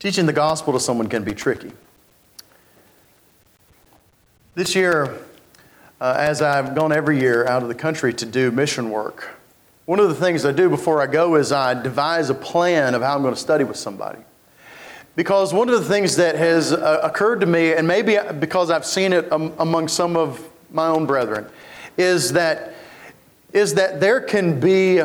Teaching the gospel to someone can be tricky. This year, uh, as I've gone every year out of the country to do mission work, one of the things I do before I go is I devise a plan of how I'm going to study with somebody. Because one of the things that has uh, occurred to me, and maybe because I've seen it um, among some of my own brethren, is that, is that there can be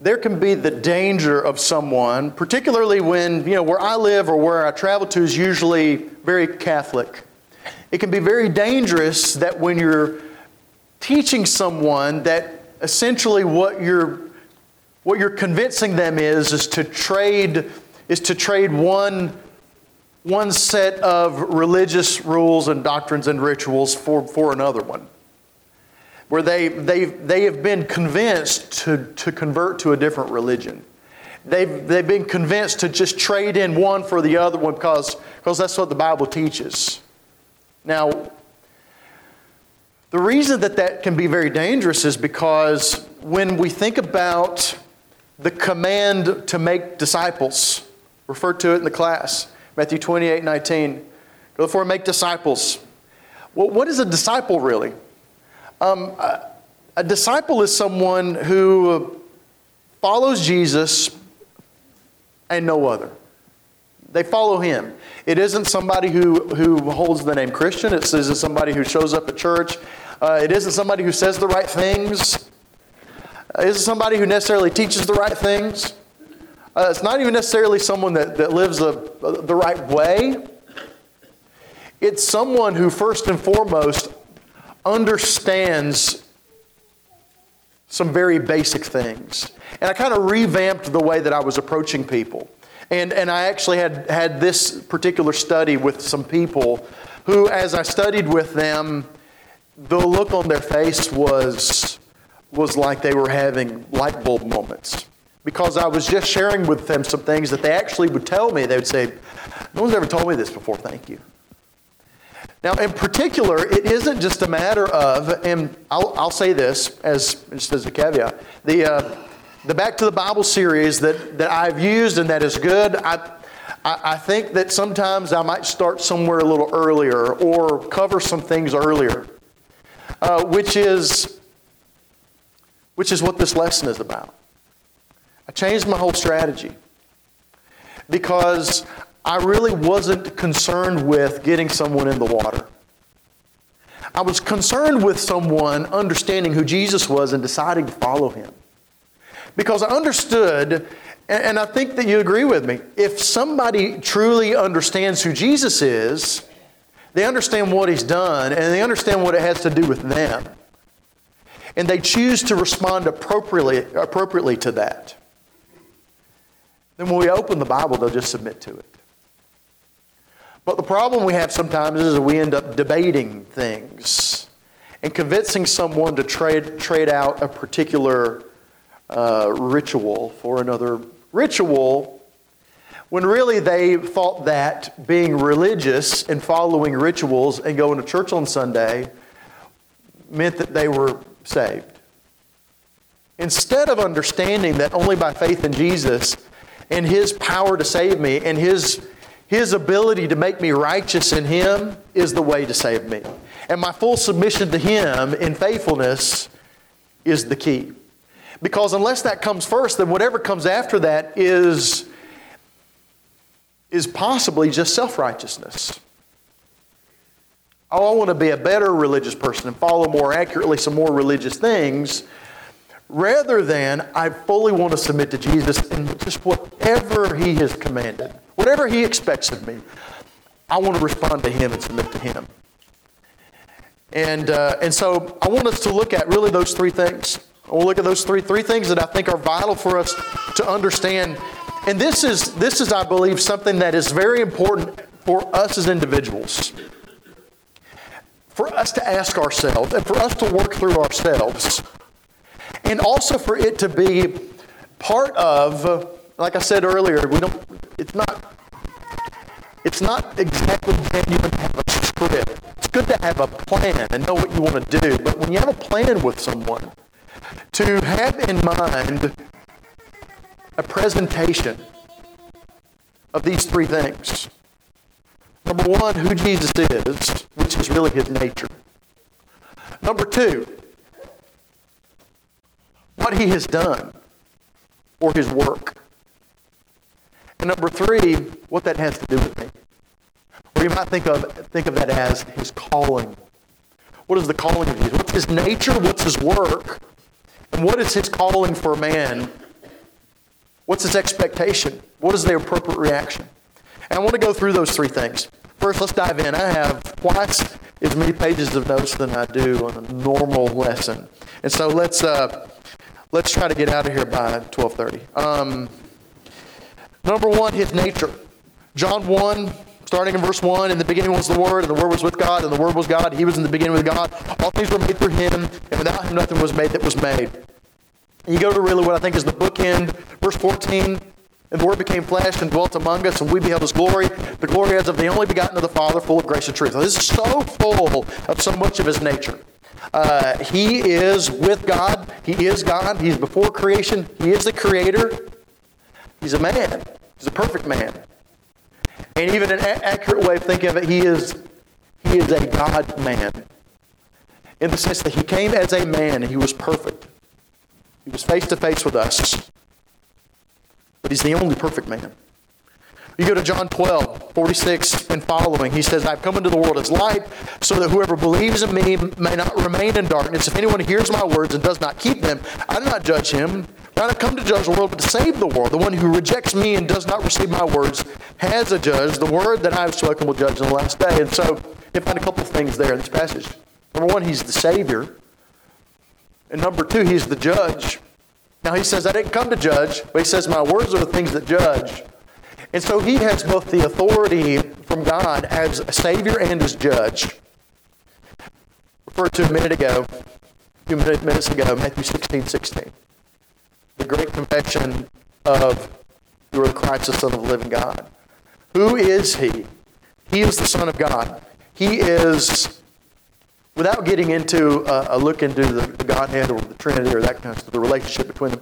there can be the danger of someone, particularly when, you know, where I live or where I travel to is usually very Catholic. It can be very dangerous that when you're teaching someone that essentially what you're what you're convincing them is is to trade is to trade one one set of religious rules and doctrines and rituals for, for another one where they, they, they have been convinced to, to convert to a different religion. They've, they've been convinced to just trade in one for the other one because, because that's what the Bible teaches. Now, the reason that that can be very dangerous is because when we think about the command to make disciples, referred to it in the class, Matthew 28 19, therefore make disciples. Well, what is a disciple really? Um, a, a disciple is someone who follows Jesus and no other. They follow him. It isn't somebody who, who holds the name Christian. It isn't somebody who shows up at church. Uh, it isn't somebody who says the right things. It isn't somebody who necessarily teaches the right things. Uh, it's not even necessarily someone that, that lives a, the right way. It's someone who, first and foremost, understands some very basic things. And I kind of revamped the way that I was approaching people. And, and I actually had, had this particular study with some people who, as I studied with them, the look on their face was, was like they were having light bulb moments. Because I was just sharing with them some things that they actually would tell me. They would say, No one's ever told me this before, thank you. Now, in particular, it isn't just a matter of, and I'll, I'll say this as just as a caveat, the, uh, the Back to the Bible series that, that I've used and that is good, I, I, think that sometimes I might start somewhere a little earlier or cover some things earlier, uh, which, is, which is what this lesson is about. I changed my whole strategy because I really wasn't concerned with getting someone in the water. I was concerned with someone understanding who Jesus was and deciding to follow him. Because I understood, and I think that you agree with me, if somebody truly understands who Jesus is, they understand what he's done and they understand what it has to do with them. And they choose to respond appropriately, appropriately to that. Then when we open the Bible, they'll just submit to it. But the problem we have sometimes is we end up debating things and convincing someone to trade, trade out a particular uh, ritual for another ritual when really they thought that being religious and following rituals and going to church on Sunday meant that they were saved. Instead of understanding that only by faith in Jesus and His power to save me and His his ability to make me righteous in Him is the way to save me. And my full submission to Him in faithfulness is the key. Because unless that comes first, then whatever comes after that is, is possibly just self righteousness. Oh, I want to be a better religious person and follow more accurately some more religious things rather than I fully want to submit to Jesus and just whatever He has commanded, whatever He expects of me. I want to respond to Him and submit to Him. And, uh, and so I want us to look at really those three things. To look at those three, three things that I think are vital for us to understand. And this is, this is, I believe, something that is very important for us as individuals. For us to ask ourselves and for us to work through ourselves and also for it to be part of, like I said earlier, we don't, it's not, it's not exactly genuine to have a script. It's good to have a plan and know what you want to do, but when you have a plan with someone, to have in mind a presentation of these three things. Number one, who Jesus is, which is really his nature. Number two, what he has done or his work. And number three, what that has to do with me. Or you might think of, think of that as his calling. What is the calling of Jesus? What's his nature? What's his work? And what is his calling for a man? What's his expectation? What is the appropriate reaction? And I want to go through those three things. First, let's dive in. I have twice as many pages of notes than I do on a normal lesson. And so let's, uh, let's try to get out of here by 1230. Um, number one, his nature. John 1, starting in verse 1, in the beginning was the Word, and the Word was with God, and the Word was God. He was in the beginning with God. All things were made through him, and without him nothing was made that was made. And you go to really what I think is the bookend, verse 14. And the Word became flesh and dwelt among us, and we beheld His glory, the glory as of the only begotten of the Father, full of grace and truth. Now, this is so full of so much of His nature. Uh, he is with God. He is God. He's before creation. He is the Creator. He's a man. He's a perfect man. And even an a- accurate way of thinking of it, he is, he is a God man. In the sense that he came as a man and he was perfect. He was face to face with us. But he's the only perfect man. You go to John 12, 46 and following. He says, I've come into the world as light, so that whoever believes in me may not remain in darkness. If anyone hears my words and does not keep them, I do not judge him. For I have come to judge the world, but to save the world. The one who rejects me and does not receive my words has a judge. The word that I have spoken will judge in the last day. And so you find a couple of things there in this passage. Number one, he's the Savior. And number two, he's the judge. Now he says, I didn't come to judge, but he says, My words are the things that judge. And so he has both the authority from God as a Savior and as judge. Referred to a minute ago, a few minutes ago, Matthew 16, 16. The great confession of you are the Christ, the Son of the living God. Who is he? He is the Son of God. He is without getting into a, a look into the, the, Godhead or the Trinity or that kind of the relationship between them,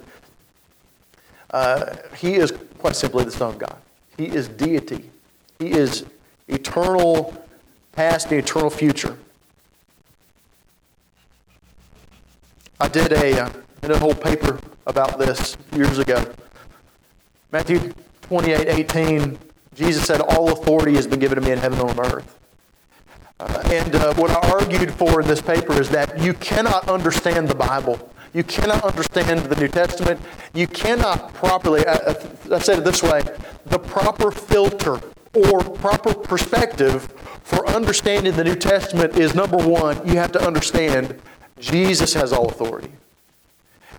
uh, he is quite simply the Son of God. He is deity. He is eternal past and eternal future. I did a, uh, a whole paper about this years ago. Matthew 28 18, Jesus said, All authority has been given to me in heaven and on earth. Uh, and uh, what I argued for in this paper is that you cannot understand the Bible. You cannot understand the New Testament. You cannot properly, uh, uh, I, I said it this way the proper filter or proper perspective for understanding the New Testament is number one, you have to understand Jesus has all authority.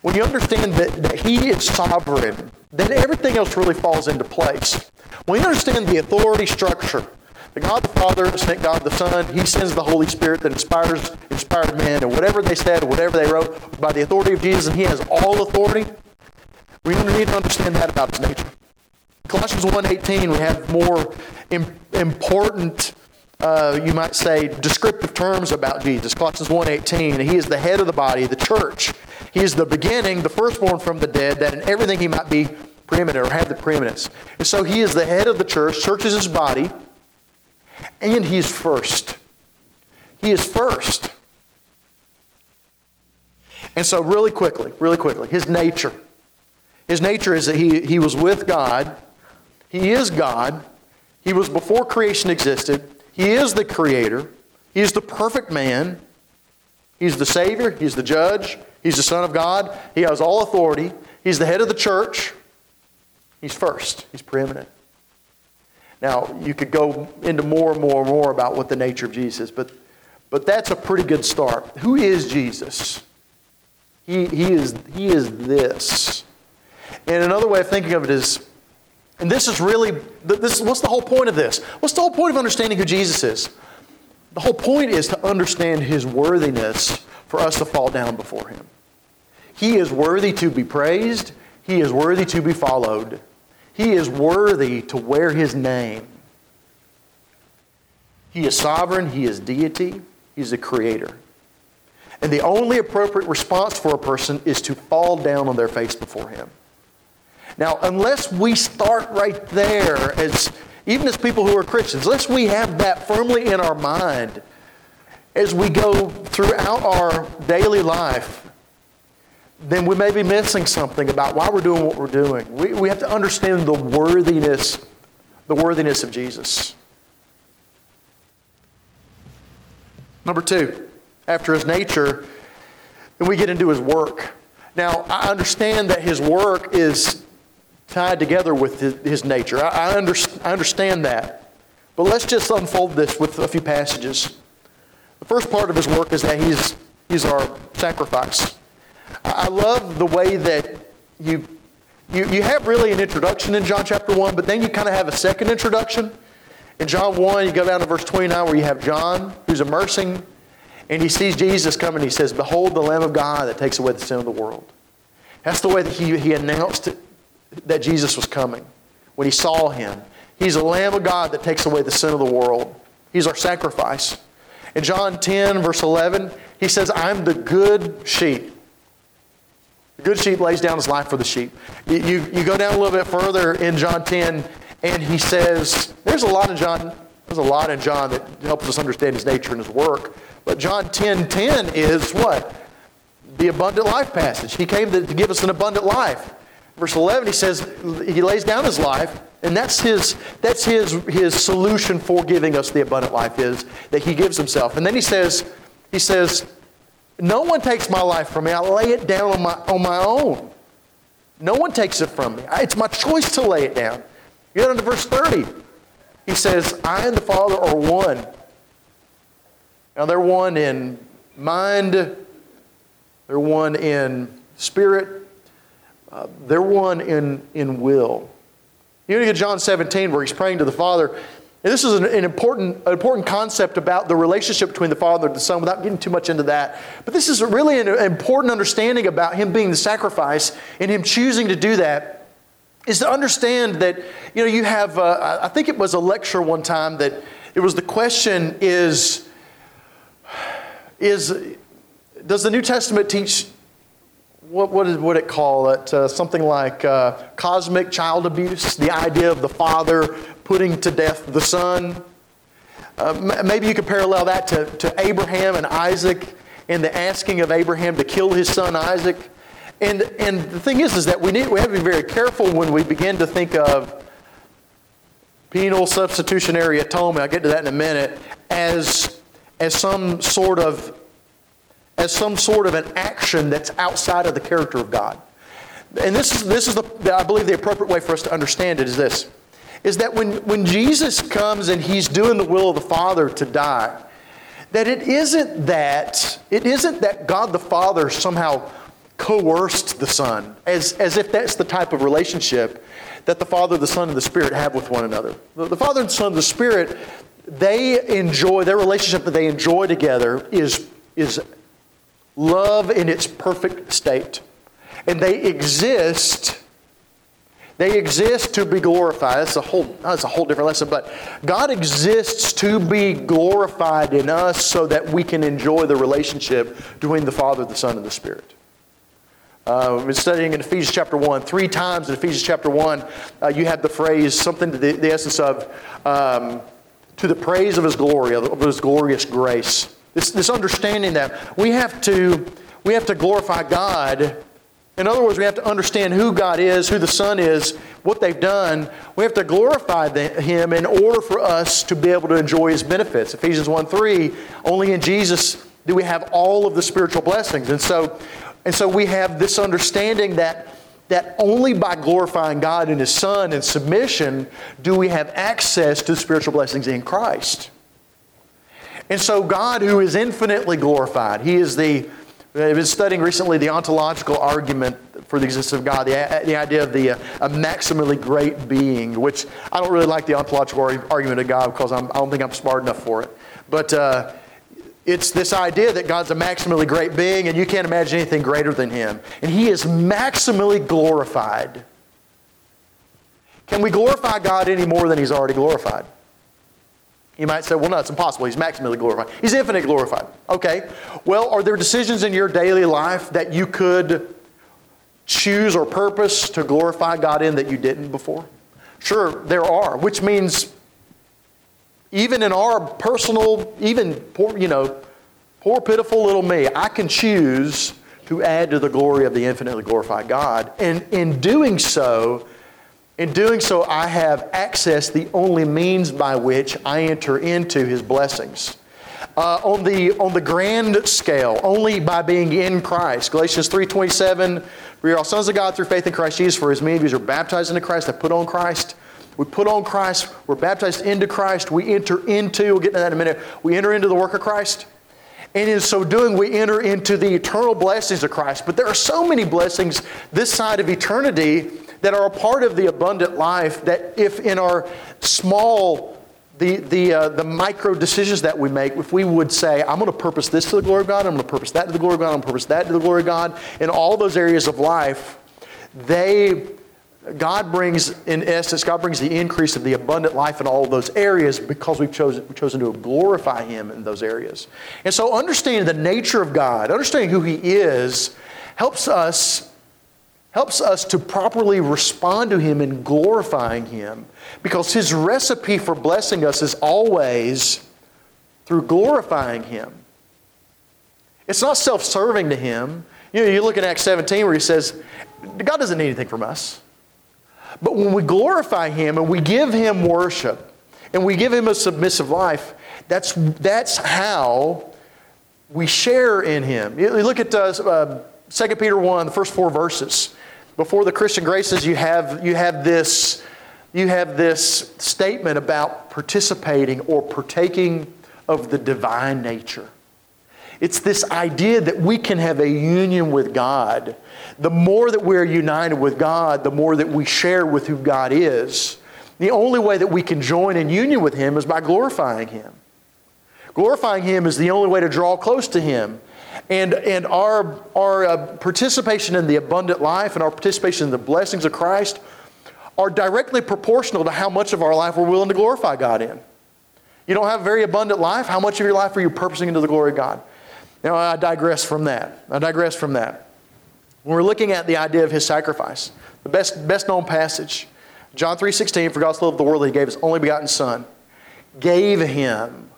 When you understand that, that He is sovereign, then everything else really falls into place. When you understand the authority structure, the God the Father sent God the Son. He sends the Holy Spirit that inspires inspired men, and whatever they said, whatever they wrote, by the authority of Jesus, and He has all authority. We need to understand that about His nature. Colossians 1.18, we have more important, uh, you might say, descriptive terms about Jesus. Colossians 1.18, He is the head of the body, the church. He is the beginning, the firstborn from the dead, that in everything He might be preeminent or have the preeminence. And so He is the head of the church. Church is His body. And he's first. He is first. And so, really quickly, really quickly, his nature. His nature is that he, he was with God. He is God. He was before creation existed. He is the creator. He is the perfect man. He's the Savior. He's the judge. He's the Son of God. He has all authority. He's the head of the church. He's first. He's preeminent. Now, you could go into more and more and more about what the nature of Jesus is, but, but that's a pretty good start. Who is Jesus? He, he, is, he is this. And another way of thinking of it is, and this is really, this, what's the whole point of this? What's the whole point of understanding who Jesus is? The whole point is to understand his worthiness for us to fall down before him. He is worthy to be praised, he is worthy to be followed. He is worthy to wear his name. He is sovereign, he is deity, he's the creator. And the only appropriate response for a person is to fall down on their face before him. Now, unless we start right there, as even as people who are Christians, unless we have that firmly in our mind as we go throughout our daily life, then we may be missing something about why we're doing what we're doing. We, we have to understand the worthiness, the worthiness of Jesus. Number two, after his nature, then we get into his work. Now, I understand that his work is tied together with his, nature. I, I, under, I understand that. But let's just unfold this with a few passages. The first part of his work is that he's, he's our sacrifice. I love the way that you, you, you have really an introduction in John chapter 1, but then you kind of have a second introduction. In John 1, you go down to verse 29 where you have John who's immersing and he sees Jesus coming. He says, Behold the Lamb of God that takes away the sin of the world. That's the way that he, he announced that Jesus was coming when he saw him. He's the Lamb of God that takes away the sin of the world. He's our sacrifice. In John 10, verse 11, he says, I'm the good sheep. The good sheep lays down his life for the sheep. You, you, go down a little bit further in John 10, and he says, there's a lot in John, there's a lot in John that helps us understand his nature and his work. But John 10 10 is what? The abundant life passage. He came to, to give us an abundant life. Verse 11, he says he lays down his life, and that's his, that's his, his solution for giving us the abundant life is that he gives himself. And then he says, he says, no one takes my life from me. I lay it down on my, on my own. No one takes it from me. It's my choice to lay it down. You get into verse 30. He says, I and the Father are one. Now, they're one in mind, they're one in spirit, uh, they're one in, in will. You get John 17 where he's praying to the Father. And this is an, an, important, an important concept about the relationship between the Father and the Son without getting too much into that. But this is really an important understanding about Him being the sacrifice and Him choosing to do that is to understand that, you know, you have, uh, I think it was a lecture one time that it was the question is, is does the New Testament teach what, what is what it call it? Uh, something like uh, cosmic child abuse, the idea of the father putting to death the son. Uh, maybe you could parallel that to, to Abraham and Isaac and the asking of Abraham to kill his son Isaac. And, and the thing is, is that we, need, we have to be very careful when we begin to think of penal substitutionary atonement, I'll get to that in a minute, as, as some sort of as some sort of an action that's outside of the character of God. And this is, this is the, I believe, the appropriate way for us to understand it is this is that when, when Jesus comes and he's doing the will of the Father to die, that it isn't that, it isn't that God the Father somehow coerced the Son, as, as if that's the type of relationship that the Father, the Son, and the Spirit have with one another. The, the Father and Son the Spirit, they enjoy, their relationship that they enjoy together is, is love in its perfect state. And they exist. They exist to be glorified. That's a whole, that's a whole different lesson. But God exists to be glorified in us so that we can enjoy the relationship between the Father, the Son, and the Spirit. Uh, we've been studying in Ephesians chapter 1. Three times in Ephesians chapter 1, uh, you have the phrase, something to the, the essence of, um, to the praise of His glory, of His glorious grace. This, this understanding that we have to we have to glorify God. In other words, we have to understand who God is, who the Son is, what they've done. We have to glorify the, Him in order for us to be able to enjoy His benefits. Ephesians 1 3, only in Jesus do we have all of the spiritual blessings. And so, and so we have this understanding that, that only by glorifying God and His Son in submission do we have access to the spiritual blessings in Christ. And so, God, who is infinitely glorified, He is the, I've been studying recently the ontological argument for the existence of God, the, the idea of the uh, a maximally great being, which I don't really like the ontological argument of God because I'm, I do not think I'm smart enough for it. But uh, it's this idea that God's a maximally great being and you can't imagine anything greater than Him. And He is maximally glorified. Can we glorify God any more than He's already glorified? You might say, well, no, it's impossible. He's maximally glorified. He's infinitely glorified. Okay. Well, are there decisions in your daily life that you could choose or purpose to glorify God in that you didn't before? Sure, there are, which means even in our personal, even poor, you know, poor, pitiful little me, I can choose to add to the glory of the infinitely glorified God. And in doing so, in doing so, I have access the only means by which I enter into his blessings. Uh, on the on the grand scale, only by being in Christ. Galatians 3:27, we are all sons of God through faith in Christ Jesus, for as many of you are baptized into Christ, have put on Christ. We put on Christ, we're baptized into Christ, we enter into, we'll get into that in a minute, we enter into the work of Christ. And in so doing, we enter into the eternal blessings of Christ. But there are so many blessings this side of eternity that are a part of the abundant life that if in our small the, the, uh, the micro decisions that we make, if we would say, I'm going to purpose this to the glory of God, I'm going to purpose that to the glory of God, I'm going to purpose that to the glory of God, in all those areas of life, they, God brings, in essence, God brings the increase of the abundant life in all of those areas because we've chosen, we've chosen to glorify Him in those areas. And so understanding the nature of God, understanding who He is, helps us helps us to properly respond to Him in glorifying Him because His recipe for blessing us is always through glorifying Him. It's not self serving to Him. You know, you look at Acts 17 where He says, God doesn't need anything from us. But when we glorify Him and we give Him worship and we give Him a submissive life, that's, that's how we share in Him. You look at uh, 2 Peter 1, the first four verses. Before the Christian graces, you have, you have this you have this statement about participating or partaking of the divine nature. It's this idea that we can have a union with God. The more that we're united with God, the more that we share with who God is. The only way that we can join in union with Him is by glorifying Him. Glorifying Him is the only way to draw close to Him. And, and our, our uh, participation in the abundant life and our participation in the blessings of Christ are directly proportional to how much of our life we're willing to glorify God in. You don't have a very abundant life. How much of your life are you purposing into the glory of God? Now, I digress from that. I digress from that. When we're looking at the idea of his sacrifice, the best, best known passage, John 3.16, for God so loved the world that he gave his only begotten son, gave him.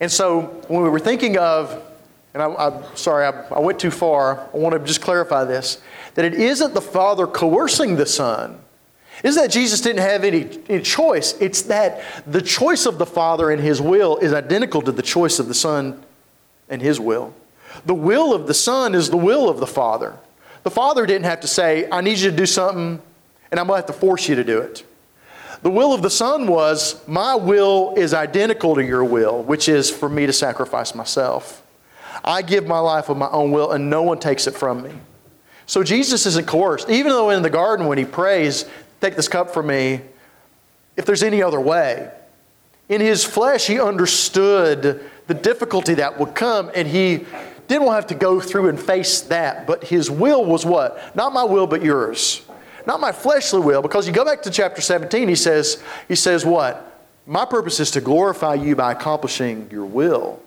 And so when we were thinking of and I, am sorry, I, I went too far. I want to just clarify this that it isn't the Father coercing the Son. It's that Jesus didn't have any, any choice. It's that the choice of the Father and His will is identical to the choice of the Son and His will. The will of the Son is the will of the Father. The Father didn't have to say, I need you to do something, and I'm going to have to force you to do it. The will of the Son was, My will is identical to your will, which is for me to sacrifice myself. I give my life of my own will, and no one takes it from me. So Jesus isn't coerced. Even though in the garden, when he prays, Take this cup from me, if there's any other way. In his flesh, he understood the difficulty that would come, and he didn't have to go through and face that. But his will was what? Not my will, but yours. Not my fleshly will, because you go back to chapter 17, he says, he says what? My purpose is to glorify you by accomplishing your will.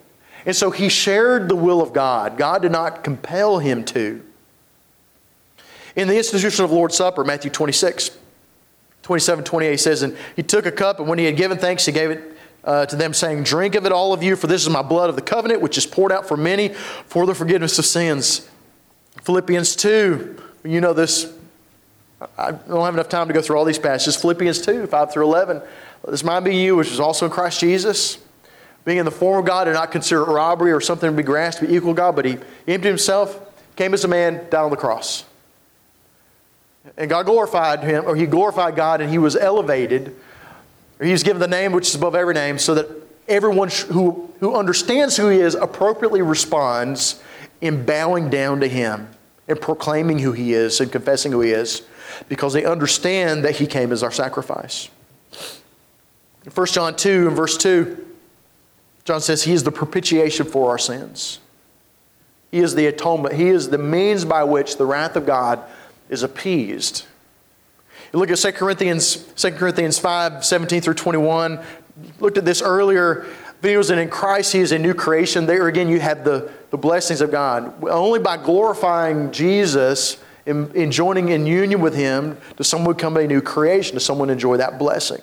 And so he shared the will of God. God did not compel him to. In the institution of Lord's Supper, Matthew 26, 27, 28 says, And he took a cup, and when he had given thanks, he gave it uh, to them, saying, Drink of it, all of you, for this is my blood of the covenant, which is poured out for many for the forgiveness of sins. Philippians 2, you know this. I don't have enough time to go through all these passages. Philippians 2, 5 through 11. This might be you, which is also in Christ Jesus being in the form of God, did not consider robbery or something to be grasped to be equal to God, but he emptied himself, came as a man, died on the cross. And God glorified him, or he glorified God, and he was elevated, or he was given the name which is above every name, so that everyone who, who understands who he is appropriately responds in bowing down to him and proclaiming who he is and confessing who he is, because they understand that he came as our sacrifice. In 1 John 2 and verse 2, John says he is the propitiation for our sins. He is the atonement. He is the means by which the wrath of God is appeased. You look at 2 Corinthians, 2 Corinthians 5, 17 through 21. Looked at this earlier. Videos and in Christ he is a new creation. There again you have the, the blessings of God. Only by glorifying Jesus in, in joining in union with Him, does someone become a new creation? Does someone enjoy that blessing?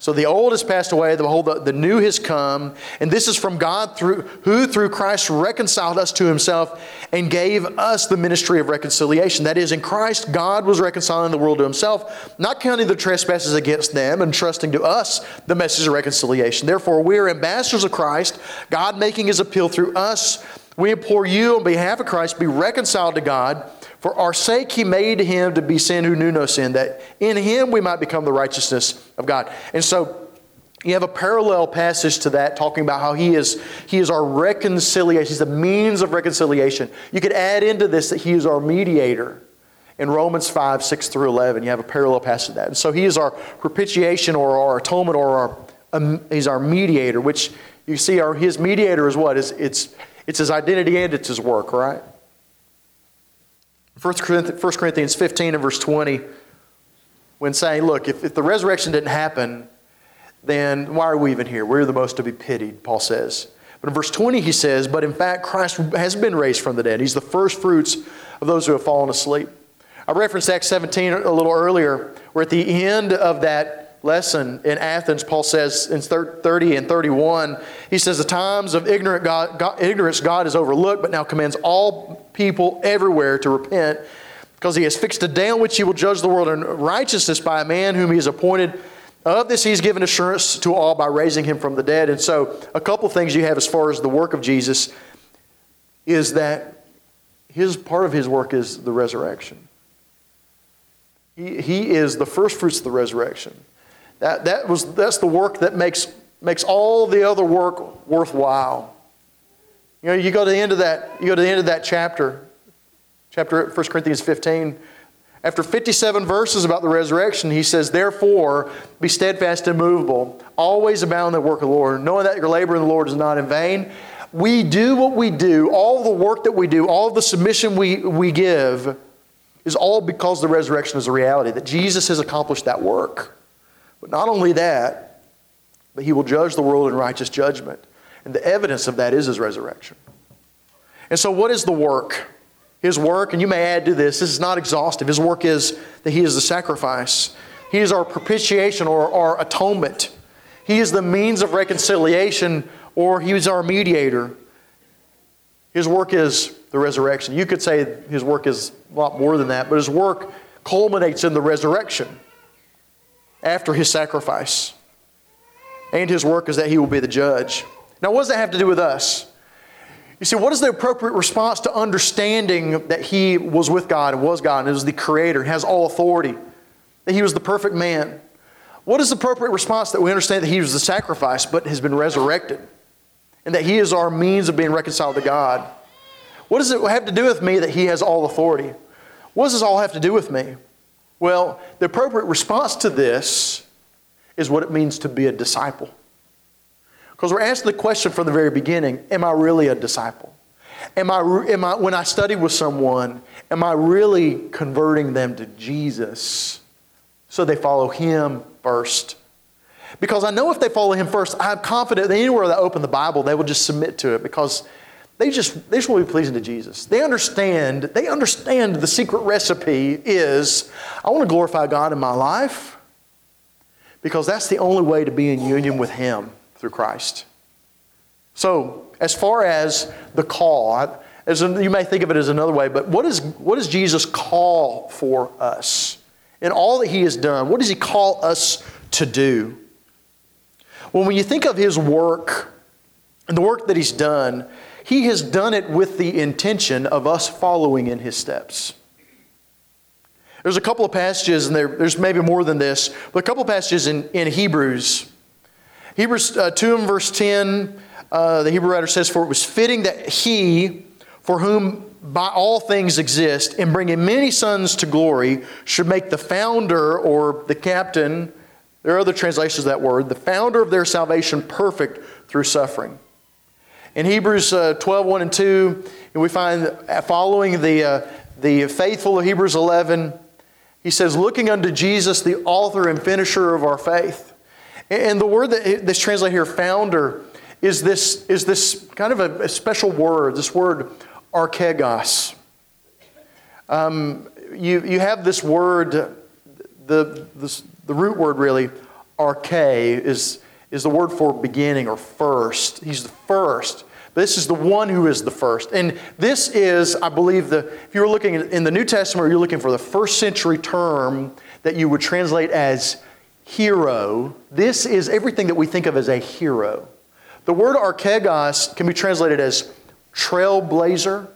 So the old has passed away, the behold, the, the new has come, and this is from God through who through Christ reconciled us to himself and gave us the ministry of reconciliation. That is, in Christ, God was reconciling the world to himself, not counting the trespasses against them and trusting to us the message of reconciliation. Therefore, we are ambassadors of Christ, God making his appeal through us. We implore you on behalf of Christ, be reconciled to God. For our sake, he made him to be sin who knew no sin, that in him we might become the righteousness of God. And so you have a parallel passage to that talking about how he is, he is our reconciliation. He's the means of reconciliation. You could add into this that he is our mediator. In Romans 5, 6 through 11, you have a parallel passage to that. And so he is our propitiation or our atonement or our, um, he's our mediator, which you see our, his mediator is what? It's, it's, it's his identity and it's his work, right? 1 Corinthians 15 and verse 20, when saying, Look, if, if the resurrection didn't happen, then why are we even here? We're the most to be pitied, Paul says. But in verse 20, he says, But in fact, Christ has been raised from the dead. He's the first fruits of those who have fallen asleep. I referenced Acts 17 a little earlier, where at the end of that lesson in Athens, Paul says in 30 and 31, he says, The times of ignorant God, God, ignorance God has overlooked, but now commands all people everywhere to repent, because he has fixed a day on which he will judge the world in righteousness by a man whom he has appointed. Of this, he's given assurance to all by raising him from the dead. And so, a couple things you have as far as the work of Jesus is that his part of his work is the resurrection. He, he is the first fruits of the resurrection. That, that was, that's the work that makes, makes all the other work worthwhile. You know, you go to the end of that, you go to the end of that chapter, chapter 1 Corinthians 15. After 57 verses about the resurrection, he says, Therefore, be steadfast and immovable, always abound in the work of the Lord, knowing that your labor in the Lord is not in vain. We do what we do, all the work that we do, all the submission we, we give, is all because the resurrection is a reality, that Jesus has accomplished that work. But not only that, but he will judge the world in righteous judgment. And the evidence of that is his resurrection. And so, what is the work? His work, and you may add to this, this is not exhaustive. His work is that he is the sacrifice, he is our propitiation or our atonement. He is the means of reconciliation, or he is our mediator. His work is the resurrection. You could say his work is a lot more than that, but his work culminates in the resurrection after his sacrifice. And his work is that he will be the judge. Now, what does that have to do with us? You see, what is the appropriate response to understanding that he was with God and was God and is the creator and has all authority, that he was the perfect man? What is the appropriate response that we understand that he was the sacrifice but has been resurrected and that he is our means of being reconciled to God? What does it have to do with me that he has all authority? What does this all have to do with me? Well, the appropriate response to this is what it means to be a disciple. Because we're asking the question from the very beginning Am I really a disciple? Am I, am I, when I study with someone, am I really converting them to Jesus so they follow Him first? Because I know if they follow Him first, I'm confident that anywhere they open the Bible, they will just submit to it because they just, they just want to be pleasing to Jesus. They understand, they understand the secret recipe is I want to glorify God in my life because that's the only way to be in union with Him through Christ. So, as far as the call, as you may think of it as another way, but what, is, what does Jesus call for us? In all that He has done, what does He call us to do? Well, when you think of His work and the work that He's done, he has done it with the intention of us following in His steps. There's a couple of passages, and there, there's maybe more than this, but a couple of passages in, in Hebrews. Hebrews uh, 2 and verse 10, uh, the Hebrew writer says, For it was fitting that He, for whom by all things exist, in bringing many sons to glory, should make the founder or the captain, there are other translations of that word, the founder of their salvation perfect through suffering. In Hebrews uh, 12, 1 and 2, we find following the, uh, the faithful of Hebrews 11, he says, looking unto Jesus, the author and finisher of our faith. And the word that, that's translated here, founder, is this, is this kind of a, a special word, this word archegos. um, you, you have this word, the, the, the root word really, arche, is, is the word for beginning or first. He's the first. This is the one who is the first. And this is, I believe, the, if you were looking in the New Testament, or you're looking for the first century term that you would translate as hero. This is everything that we think of as a hero. The word archegos can be translated as trailblazer.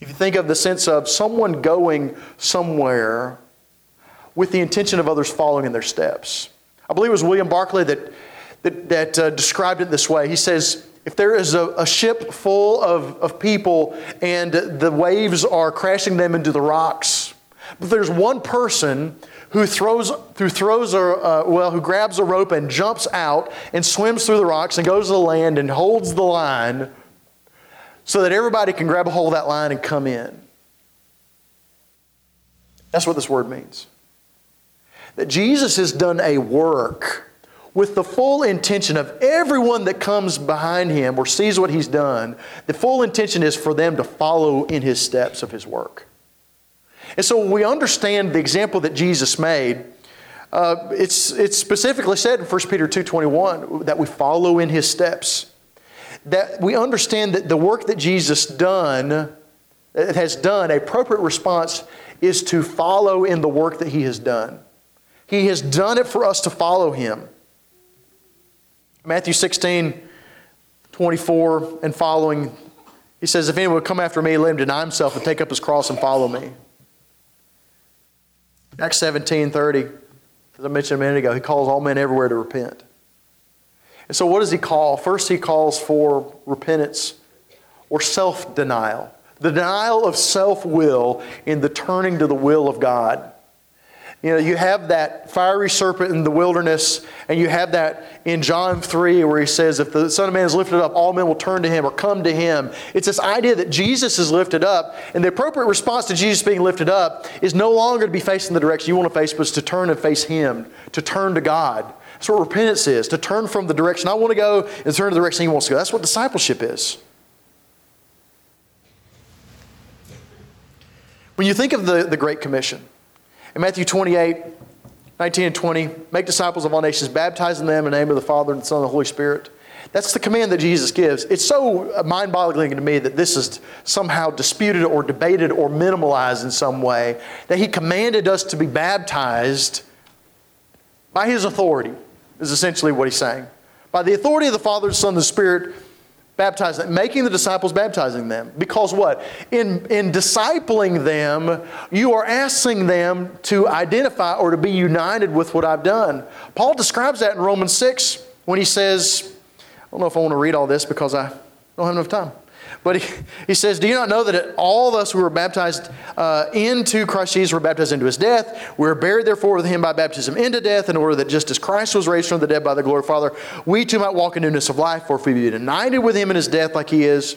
If you think of the sense of someone going somewhere with the intention of others following in their steps. I believe it was William Barclay that, that, that uh, described it this way. He says, if there is a, a, ship full of, of people and the waves are crashing them into the rocks, but there's one person who throws, who throws a, uh, well, who grabs a rope and jumps out and swims through the rocks and goes to the land and holds the line so that everybody can grab a hold of that line and come in. That's what this word means. That Jesus has done a work with the full intention of everyone that comes behind him or sees what he's done, the full intention is for them to follow in his steps of his work. And so we understand the example that Jesus made, uh, it's, it's specifically said in 1 Peter 2.21 that we follow in his steps. That we understand that the work that Jesus done, has done, appropriate response is to follow in the work that he has done. He has done it for us to follow him. Matthew 16, 24 and following, he says, If anyone would come after me, let him deny himself and take up his cross and follow me. Acts 17, 30, as I mentioned a minute ago, he calls all men everywhere to repent. And so, what does he call? First, he calls for repentance or self denial the denial of self will in the turning to the will of God. You know, you have that fiery serpent in the wilderness, and you have that in John 3 where he says, If the Son of Man is lifted up, all men will turn to him or come to him. It's this idea that Jesus is lifted up, and the appropriate response to Jesus being lifted up is no longer to be facing the direction you want to face, but to turn and face him, to turn to God. That's what repentance is, to turn from the direction I want to go and turn to the direction he wants to go. That's what discipleship is. When you think of the, the Great Commission, in Matthew 28, 19 and 20, make disciples of all nations, baptizing them in the name of the Father and the Son and the Holy Spirit. That's the command that Jesus gives. It's so mind boggling to me that this is somehow disputed or debated or minimalized in some way, that He commanded us to be baptized by His authority, is essentially what He's saying. By the authority of the Father, the Son, and the Spirit, baptizing making the disciples baptizing them. Because what? In in discipling them you are asking them to identify or to be united with what i've done. Paul describes that in romans 6 when he says i don't know if i want to read all this because i don't have enough time but he, he says, Do you not know that all of us who were baptized uh, into Christ Jesus were baptized into his death? We were buried, therefore, with him by baptism into death, in order that just as Christ was raised from the dead by the glory of the Father, we too might walk in newness of life. For if we be united with him in his death like he is,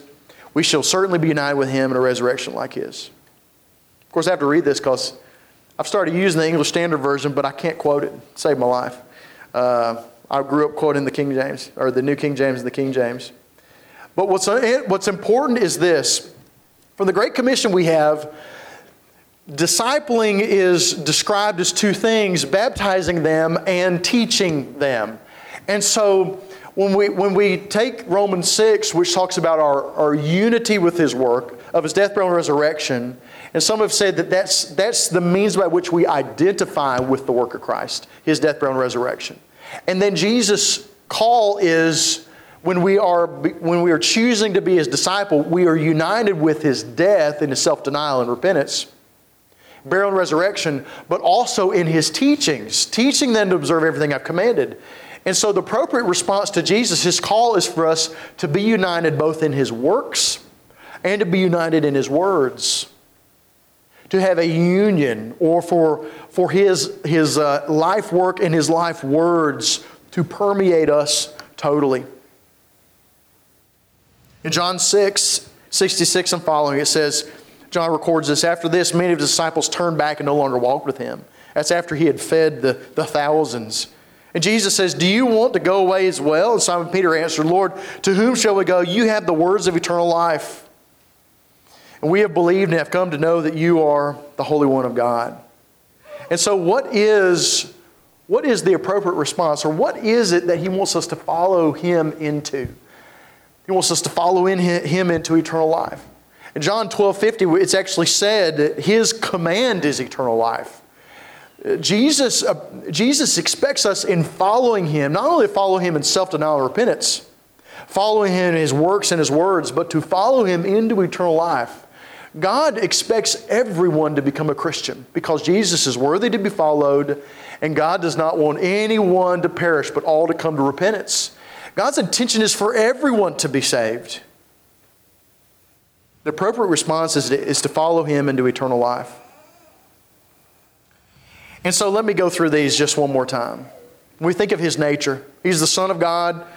we shall certainly be united with him in a resurrection like his. Of course, I have to read this because I've started using the English Standard Version, but I can't quote it. Save my life. Uh, I grew up quoting the King James, or the New King James and the King James. But what's, eh, what's important is this. From the Great Commission we have, discipling is described as two things baptizing them and teaching them. And so when we, when we take Romans 6, which talks about our, our unity with His work, of His death, burial, and resurrection, and some have said that that's, that's the means by which we identify with the work of Christ, His death, burial, and resurrection. And then Jesus' call is when we are when we are choosing to be his disciple, we are united with his death in his self-denial and repentance, burial and resurrection, but also in his teachings, teaching them to observe everything I've commanded. And so the appropriate response to Jesus, his call is for us to be united both in his works and to be united in his words. To have a union, or for, for his, his uh, life work and his life words to permeate us totally. In John 6, 66 and following, it says, John records this after this, many of the disciples turned back and no longer walked with him. That's after he had fed the, the thousands. And Jesus says, Do you want to go away as well? And Simon Peter answered, Lord, to whom shall we go? You have the words of eternal life. And we have believed and have come to know that you are the Holy One of God. And so, what is, what is the appropriate response, or what is it that He wants us to follow Him into? He wants us to follow in Him into eternal life. In John 12 50, it's actually said that His command is eternal life. Jesus, uh, Jesus expects us in following Him, not only to follow Him in self denial and repentance, following Him in His works and His words, but to follow Him into eternal life. God expects everyone to become a Christian because Jesus is worthy to be followed, and God does not want anyone to perish, but all to come to repentance. God's intention is for everyone to be saved. The appropriate response is to, is to follow Him into eternal life. And so let me go through these just one more time. We think of His nature, He's the Son of God.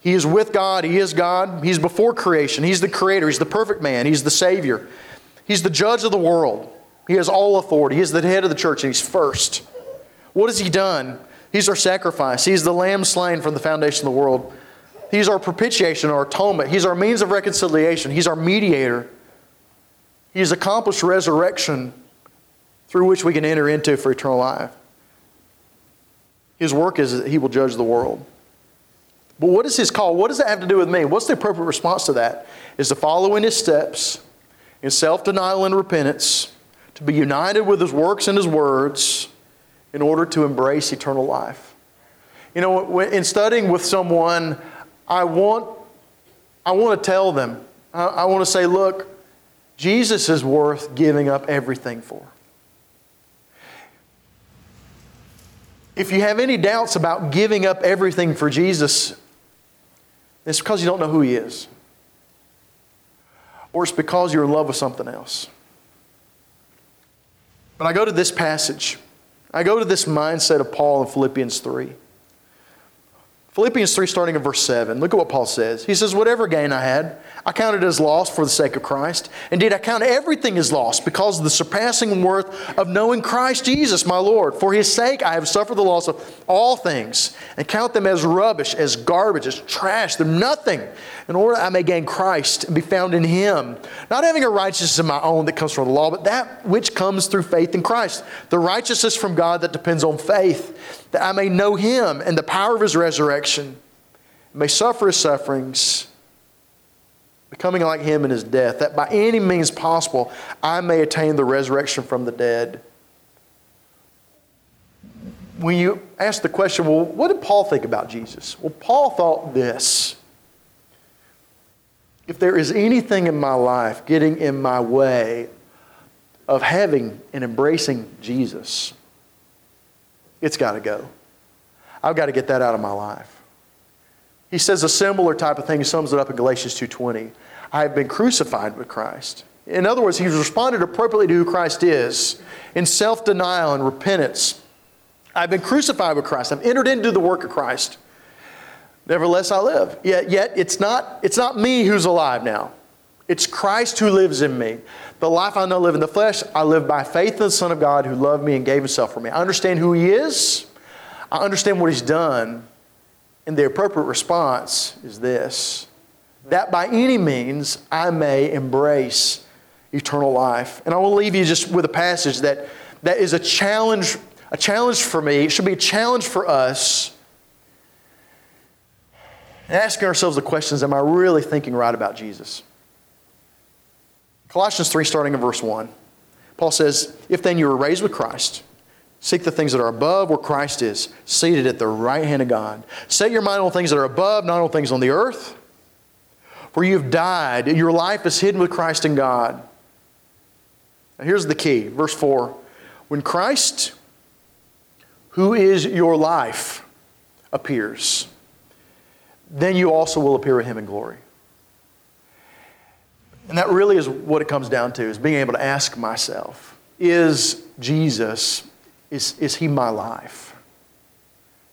He is with God. He is God. He's before creation. He's the creator. He's the perfect man. He's the Savior. He's the judge of the world. He has all authority. He's the head of the church, and He's first. What has He done? He's our sacrifice. He's the lamb slain from the foundation of the world. He's our propitiation, our atonement. He's our means of reconciliation. He's our mediator. He's accomplished resurrection through which we can enter into for eternal life. His work is that He will judge the world. But what is his call? What does that have to do with me? What's the appropriate response to that? Is to follow in his steps in self denial and repentance, to be united with his works and his words in order to embrace eternal life. You know, in studying with someone, I want, I want to tell them, I, I want to say, look, Jesus is worth giving up everything for. If you have any doubts about giving up everything for Jesus, it's because you don't know who He is. Or it's because you're in love with something else. But I go to this passage. I go to this mindset of Paul in Philippians 3. Philippians 3, starting in verse 7. Look at what Paul says. He says, Whatever gain I had, I counted as loss for the sake of Christ. Indeed, I count everything as loss because of the surpassing worth of knowing Christ Jesus, my Lord. For his sake, I have suffered the loss of all things and count them as rubbish, as garbage, as trash. They're nothing in order I may gain Christ and be found in him, not having a righteousness of my own that comes from the law, but that which comes through faith in Christ, the righteousness from God that depends on faith, that I may know him and the power of his resurrection, may suffer his sufferings, becoming like him in his death, that by any means possible I may attain the resurrection from the dead. When you ask the question, well, what did Paul think about Jesus? Well, Paul thought this if there is anything in my life getting in my way of having and embracing Jesus, it's got to go. I've got to get that out of my life. He says a similar type of thing. He sums it up in Galatians 2:20. I have been crucified with Christ. In other words, he's responded appropriately to who Christ is in self-denial and repentance. I've been crucified with Christ. I've entered into the work of Christ. Nevertheless, I live. Yet, yet it's, not, it's not me who's alive now. It's Christ who lives in me. The life I now live in the flesh, I live by faith in the Son of God who loved me and gave himself for me. I understand who he is. I understand what he's done. And the appropriate response is this that by any means I may embrace eternal life. And I will leave you just with a passage that, that is a challenge, a challenge for me. It should be a challenge for us and asking ourselves the questions Am I really thinking right about Jesus? Colossians 3, starting in verse 1. Paul says, If then you were raised with Christ, seek the things that are above where Christ is, seated at the right hand of God. Set your mind on things that are above, not on things on the earth. For you have died, and your life is hidden with Christ in God. Now here's the key, verse 4. When Christ, who is your life, appears, then you also will appear with him in glory. And that really is what it comes down to, is being able to ask myself, is Jesus, is, is he my life?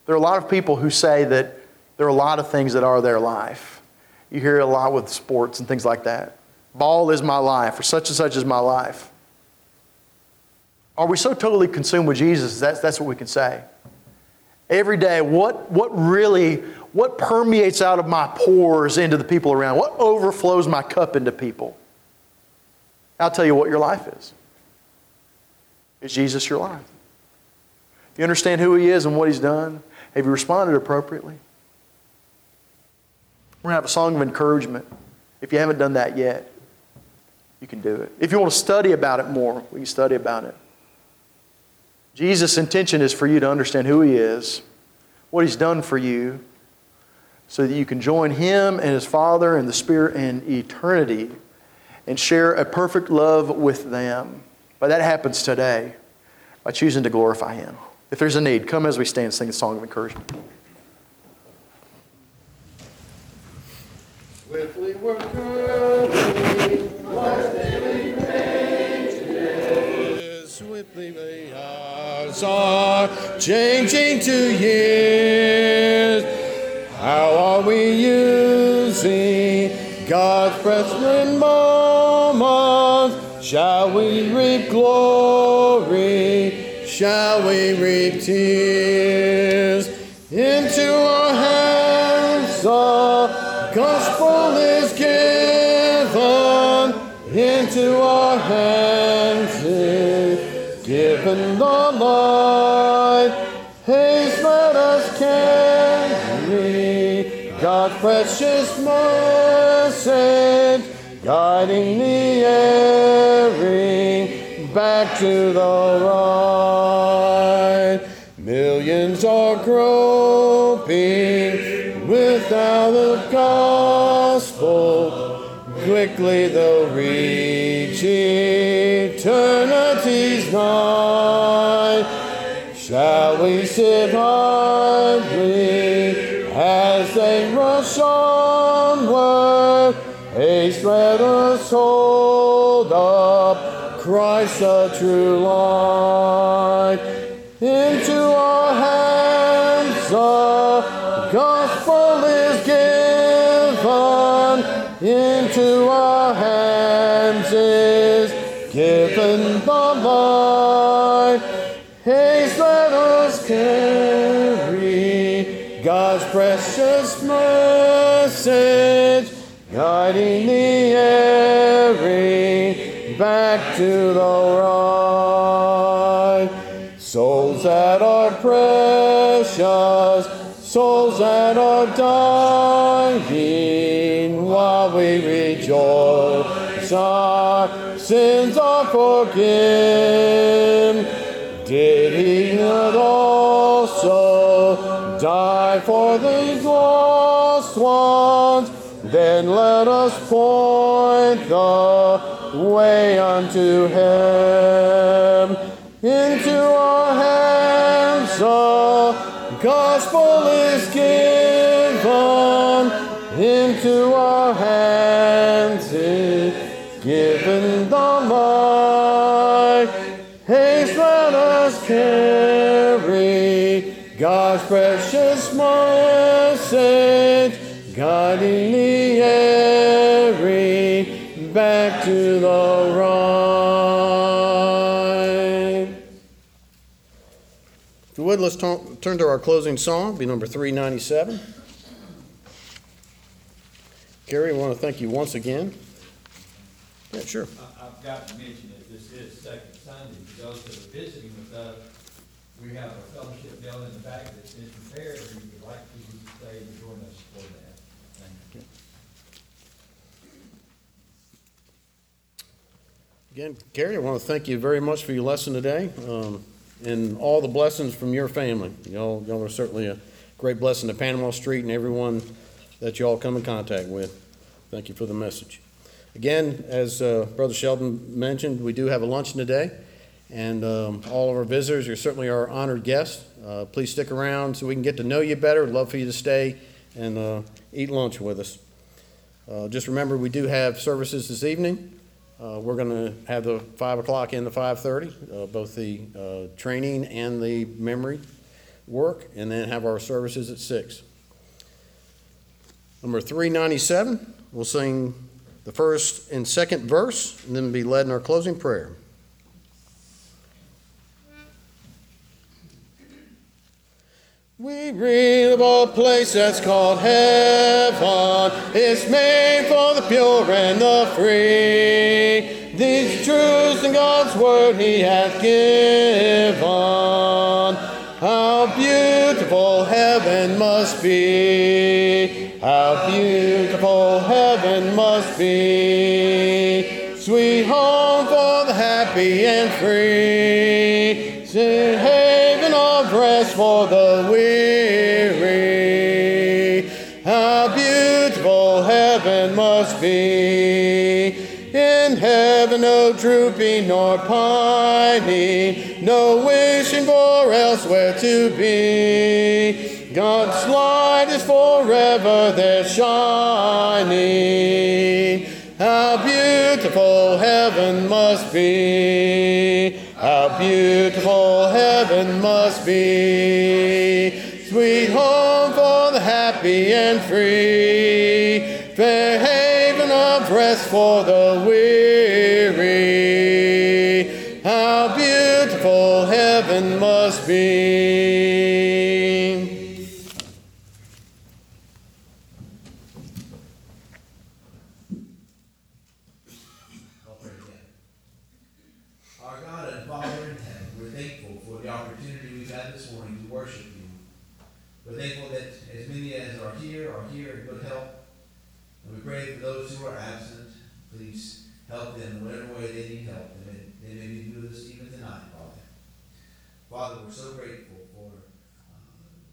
There are a lot of people who say that there are a lot of things that are their life. You hear a lot with sports and things like that. Ball is my life, or such and such is my life. Are we so totally consumed with Jesus? That's, that's what we can say. Every day, what, what really what permeates out of my pores into the people around? What overflows my cup into people? I'll tell you what your life is. Is Jesus your life? Do you understand who He is and what He's done? Have you responded appropriately? We're going to have a song of encouragement. If you haven't done that yet, you can do it. If you want to study about it more, we can study about it. Jesus' intention is for you to understand who He is, what He's done for you, so that you can join Him and His Father and the Spirit in eternity and share a perfect love with them. But that happens today by choosing to glorify Him. If there's a need, come as we stand and sing a song of encouragement. Swiftly hours are changing to years. How are we using God's precious moments? Shall we reap glory? Shall we reap tears? Into our hands the gospel is given. Into our hands is given the light. God's precious message, guiding the erring back to the right. Millions are groping without the gospel. Quickly they'll reach eternity's night. Shall we sit idly the true light. Back to the right. Souls that are precious, souls that are dying, while we rejoice, our sins are forgiven. Did he not also die for the lost ones? Then let us point the way unto him. Into our hands the gospel is given. Into our hands is given the light. Haste, let us carry God's precious message, guiding the back to the right. If you would, let's turn turn to our closing song, be number 397. Gary, I want to thank you once again. Yeah, sure. I've got to mention that this is second Sunday. For those that are visiting with us, we have a fellowship meal in the back that's been prepared, and we would like to stay and join us for that. Thank you. Again, Gary, I want to thank you very much for your lesson today um, and all the blessings from your family. Y'all, y'all are certainly a great blessing to Panama Street and everyone that you all come in contact with. Thank you for the message. Again, as uh, Brother Sheldon mentioned, we do have a luncheon today, and um, all of our visitors, you're certainly our honored guests. Uh, please stick around so we can get to know you better. We'd love for you to stay and uh, eat lunch with us. Uh, just remember, we do have services this evening. Uh, we're going to have the five o'clock and the five thirty, uh, both the uh, training and the memory work, and then have our services at six. Number three ninety-seven, we'll sing the first and second verse, and then be led in our closing prayer. We read of a place that's called heaven. It's made for the pure and the free. These truths in God's word he hath given. How beautiful heaven must be. How beautiful heaven must be. Sweet home for the happy and free. Rest for the weary. How beautiful heaven must be. In heaven no drooping nor pining, no wishing for elsewhere to be. God's light is forever there shining. How beautiful heaven must be. How beautiful heaven must be. Happy and free. Fair haven of rest for the weary.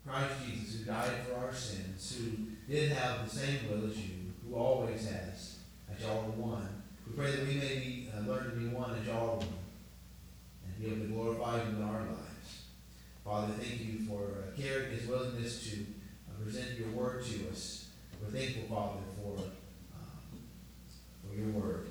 Christ Jesus who died for our sins, who did have the same will as you, who always has, as y'all are one. We pray that we may be, uh, learn to be one as y'all are one, and be able to glorify you in our lives. Father, thank you for uh, Carrie his willingness to uh, present your word to us. We're thankful, Father, for, um, for your word.